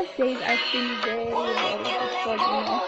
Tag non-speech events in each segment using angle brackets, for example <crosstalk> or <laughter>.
past days I've been very, know,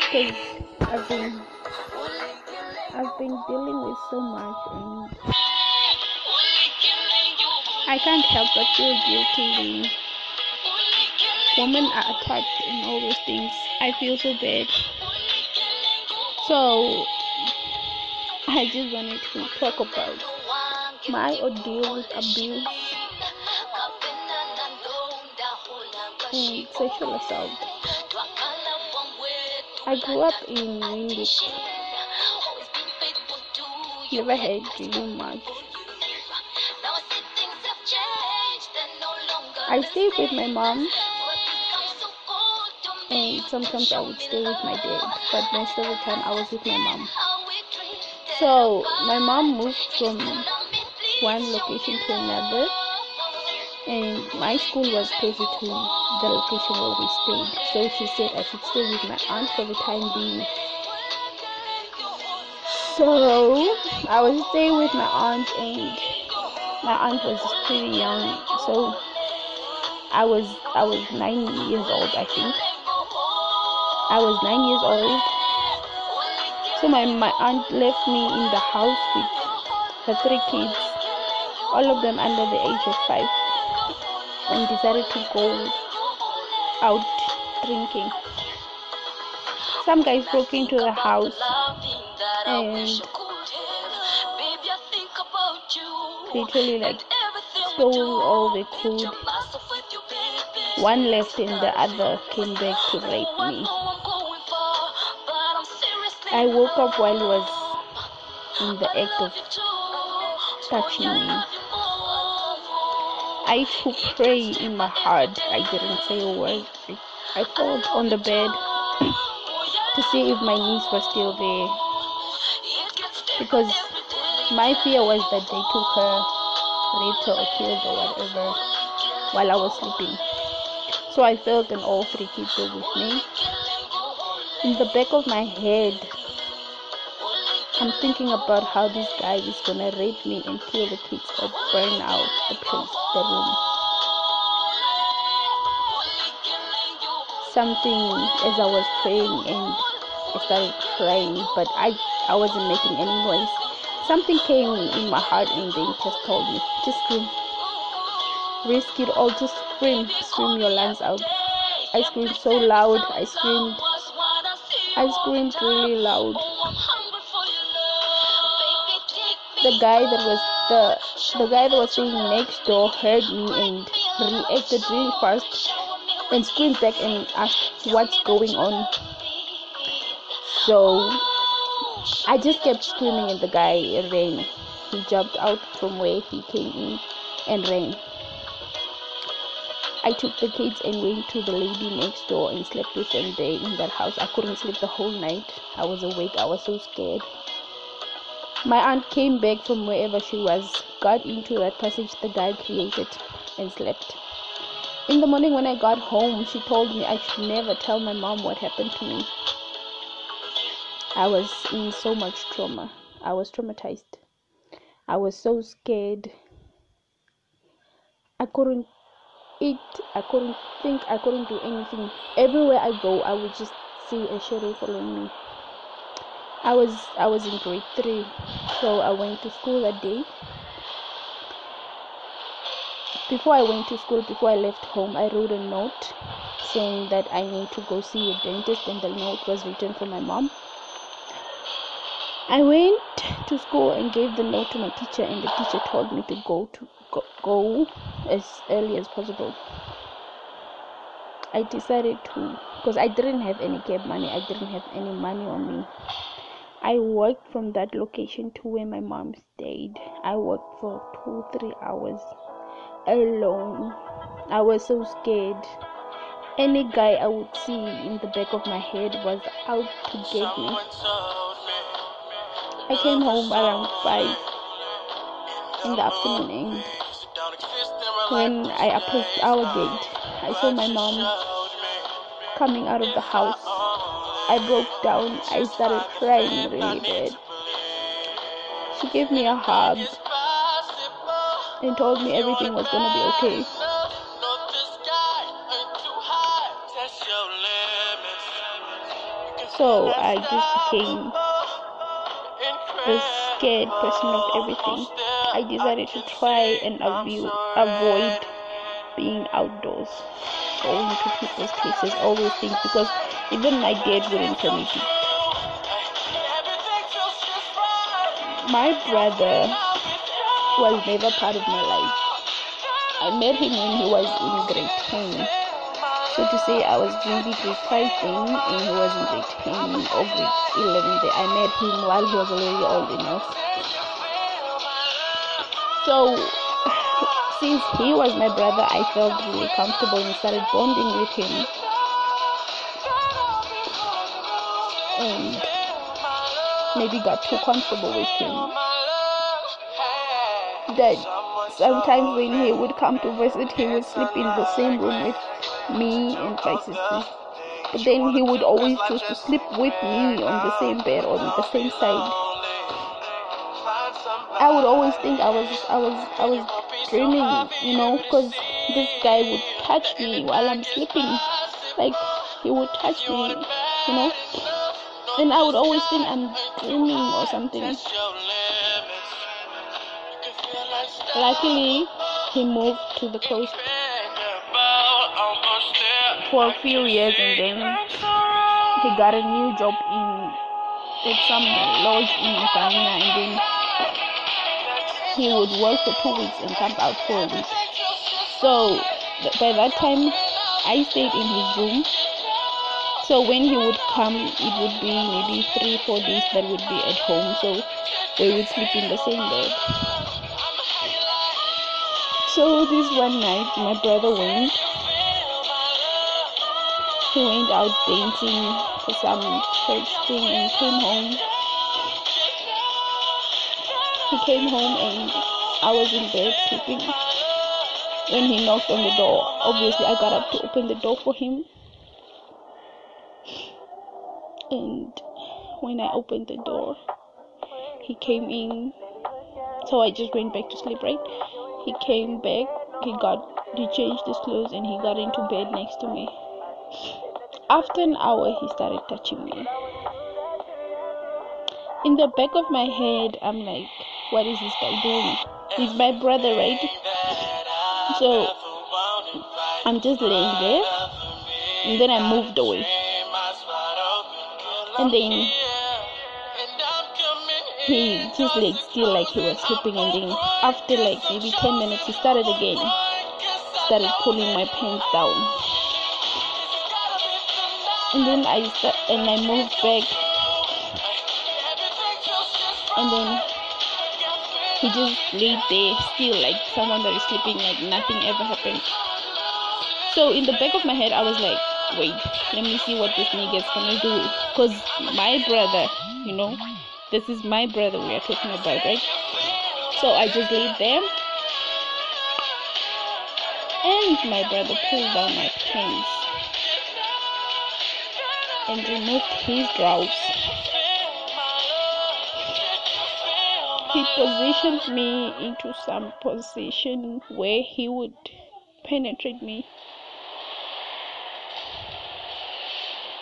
because I've been, I've been dealing with so much, and I can't help but feel guilty when women are attacked and all those things. I feel so bad. So I just wanted to talk about my ordeal with abuse Hmm, assault. I grew up in Windhoek. Never had really much. I stayed with my mom and sometimes I would stay with my dad, but most of the time I was with my mom. So my mom moved from one location to another, and my school was closer to the location where we stayed. So she said I should stay with my aunt for the time being. So I was staying with my aunt, and my aunt was pretty young, so I was I was nine years old, I think. I was nine years old. So my, my aunt left me in the house with her three kids, all of them under the age of five, and decided to go out drinking. Some guys broke into the house and literally like stole all they could. One left and the other came back to rape me. I woke up while he was in the act of touching me. I to pray in my heart. I didn't say a word. I felt on the bed to see if my niece was still there. Because my fear was that they took her, her, or killed her, whatever, while I was sleeping. So I felt and all three kids were with me. In the back of my head, I'm thinking about how this guy is gonna rape me and kill the kids or burn out the place, the room. Something as I was praying and I started crying, but I I wasn't making any noise. Something came in my heart and then just told me, just scream. Risk it all, just scream, scream your lungs out. I screamed so loud, I screamed I screamed really loud the guy that was the the guy that was sitting next door heard me and reacted really fast and screamed back and asked what's going on. So I just kept screaming and the guy ran. He jumped out from where he came in and ran. I took the kids and went to the lady next door and slept with them there in that house. I couldn't sleep the whole night. I was awake. I was so scared. My aunt came back from wherever she was, got into that passage the guy created, and slept. In the morning when I got home, she told me I should never tell my mom what happened to me. I was in so much trauma. I was traumatized. I was so scared. I couldn't eat. I couldn't think. I couldn't do anything. Everywhere I go, I would just see a shadow following me. I was I was in grade three, so I went to school that day. Before I went to school, before I left home, I wrote a note saying that I need to go see a dentist, and the note was written for my mom. I went to school and gave the note to my teacher, and the teacher told me to go to go, go as early as possible. I decided to because I didn't have any cab money. I didn't have any money on me. I walked from that location to where my mom stayed. I walked for two, three hours alone. I was so scared. Any guy I would see in the back of my head was out to get me. I came home around 5 in the afternoon when I approached our gate, I saw my mom coming out of the house. I broke down. I started crying really bad. She gave me a hug and told me everything was gonna be okay. So I just became a scared person of everything. I decided to try and avoid being outdoors going to people's places, all those things, because even my dad wouldn't permit it. My brother was never part of my life. I met him when he was in grade 10. So to say I was maybe grade 5 then and he was in grade 10 or grade 11 then. I met him while he was already old enough. So since he was my brother, I felt really comfortable and started bonding with him. And maybe got too comfortable with him. That sometimes when he would come to visit, he would sleep in the same room with me and my sister. But then he would always choose to sleep with me on the same bed on the same side. I would always think I was I was I was dreaming, you know, because this guy would touch me while I'm sleeping. Like he would touch me, you know. And I would always think I'm dreaming or something. Luckily, he moved to the coast for a few years and then he got a new job in at some lodge in Ghana and then he would work for two weeks and come out for a week. So by that time I stayed in his room. So when he would come it would be maybe three, four days that would be at home. So they would sleep in the same bed. So this one night my brother went. He went out dancing for some church thing and came home. Came home and I was in bed sleeping. When he knocked on the door, obviously I got up to open the door for him. And when I opened the door, he came in. So I just went back to sleep, right? He came back, he got, he changed his clothes and he got into bed next to me. After an hour, he started touching me. In the back of my head, I'm like, what is this guy doing? He's my brother, right? So I'm just laying there, and then I moved away. And then he just like still like he was sleeping and then after like maybe 10 minutes he started again started pulling my pants down and then I start, and I moved back and then he just laid there still like someone that is sleeping like nothing ever happened so in the back of my head I was like wait let me see what this nigga is gonna do because my brother you know this is my brother we are talking about, right? So I just laid there. And my brother pulled down my pants and removed his blouse. He positioned me into some position where he would penetrate me.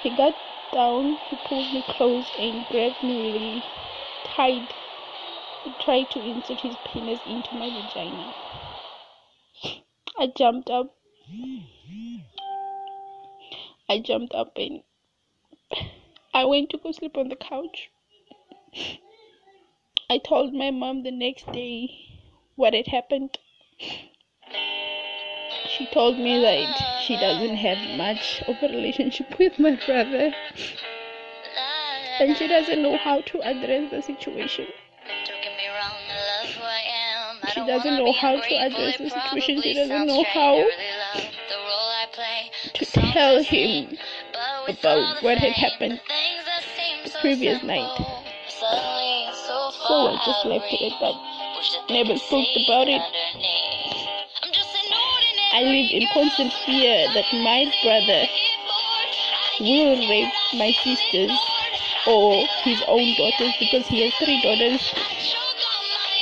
He got down, he pulled me close and grabbed me really tight. He tried to insert his penis into my vagina. I jumped up. I jumped up and I went to go sleep on the couch. I told my mom the next day what had happened. She told me that she doesn't have much of a relationship <laughs> with my brother and she doesn't know how to address the situation. She doesn't know how to address the situation. She doesn't know how to tell him about what had happened the previous night. So I just left it at that. Never spoke about it. I live in constant fear that my brother will rape my sisters or his own daughters because he has three daughters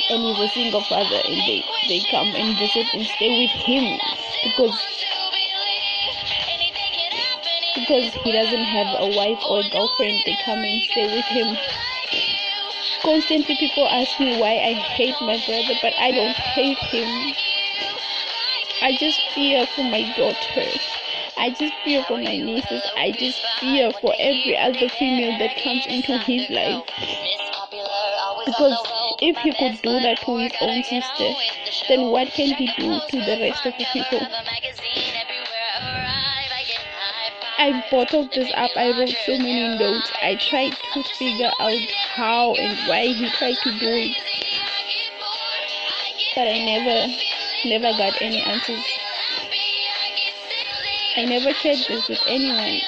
and he's a single father and they, they come and visit and stay with him because because he doesn't have a wife or a girlfriend, they come and stay with him. Constantly, people ask me why I hate my brother, but I don't hate him. I just fear for my daughter. I just fear for my nieces. I just fear for every other female that comes into his life. Because if he could do that to his own sister, then what can he do to the rest of the people? I bottled this up. I wrote so many notes. I tried to figure out how and why he tried to do it. But I never, never got any answers. I never shared this with anyone.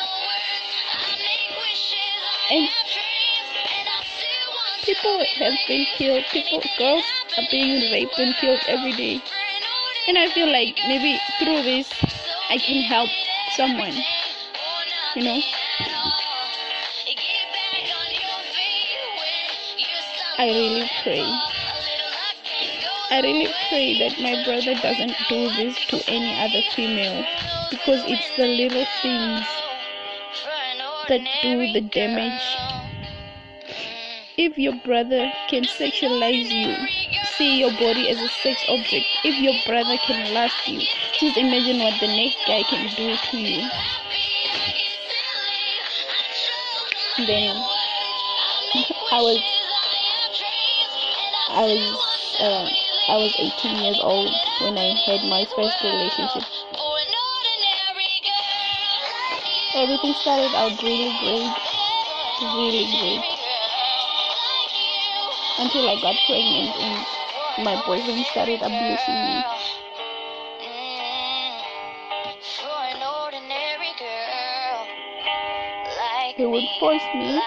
And people have been killed. People, girls are being raped and killed every day. And I feel like maybe through this, I can help someone you know. I really pray. I really pray that my brother doesn't do this to any other female because it's the little things that do the damage. If your brother can sexualize you, see your body as a sex object, if your brother can lust you, just imagine what the next guy can do to you. I was I was uh, I was 18 years old when I had my first relationship. Everything started out really great, really great, until I got pregnant and my boyfriend started abusing me. Would force me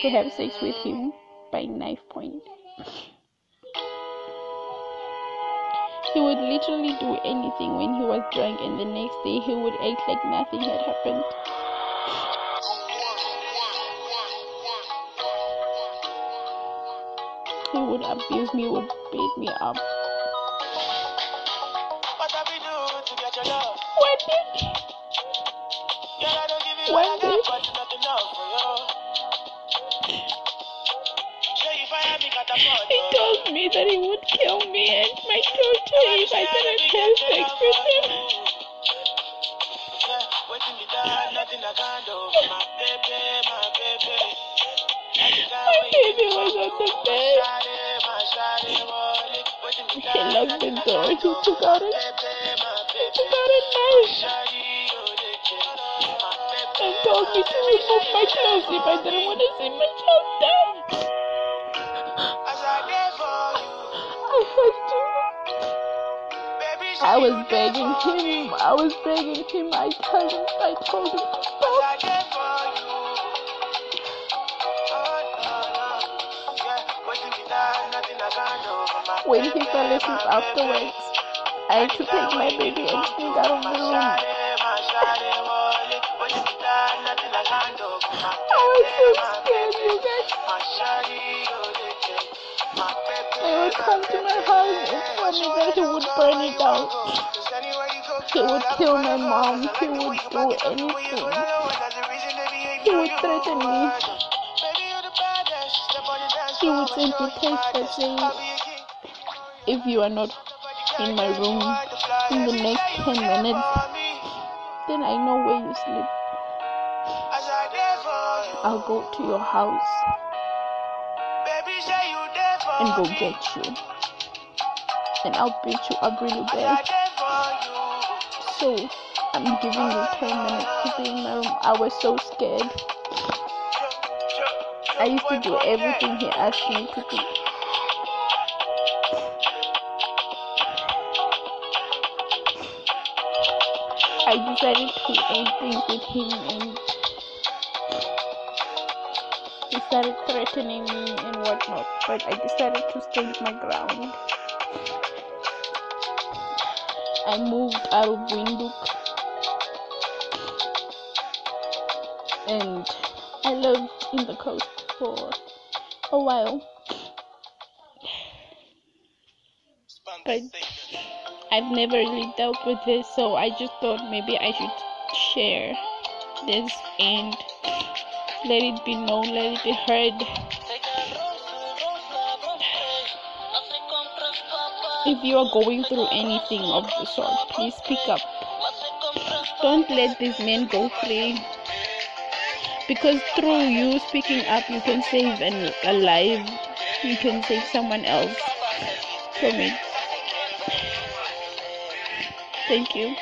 to have sex with him by knife point. He would literally do anything when he was drunk, and the next day he would act like nothing had happened. He would abuse me, would beat me up. Told me that he would kill me and my daughter if I didn't have sex with him. My baby was on the bed. He locked the door. He took out a, he took out a knife. and told me to remove my clothes if I didn't want to see my child die. I was begging him. I was begging him. I told him. I told him to stop. When he fell asleep afterwards, I had to take my baby and sneak out of the room. I was so scared, you guys. He would come to my house and tell me that he would burn it down. He would kill my mom. He would do anything. He would threaten me. He would send me text that saying, if you are not in my room in the next 10 minutes, then I know where you sleep. I'll go to your house and go get you. And I'll beat you up really bad. So I'm giving you 10 minutes to be in my room. I was so scared. I used to do everything he asked me to do. I decided to end things with him and started threatening me and whatnot, but I decided to stand my ground. I moved out of Windhoek and I lived in the coast for a while. But I've never really dealt with this, so I just thought maybe I should share this and let it be known, let it be heard. If you are going through anything of the sort, please speak up. Don't let these men go free. Because through you speaking up, you can save an, a life. You can save someone else from it. Thank you.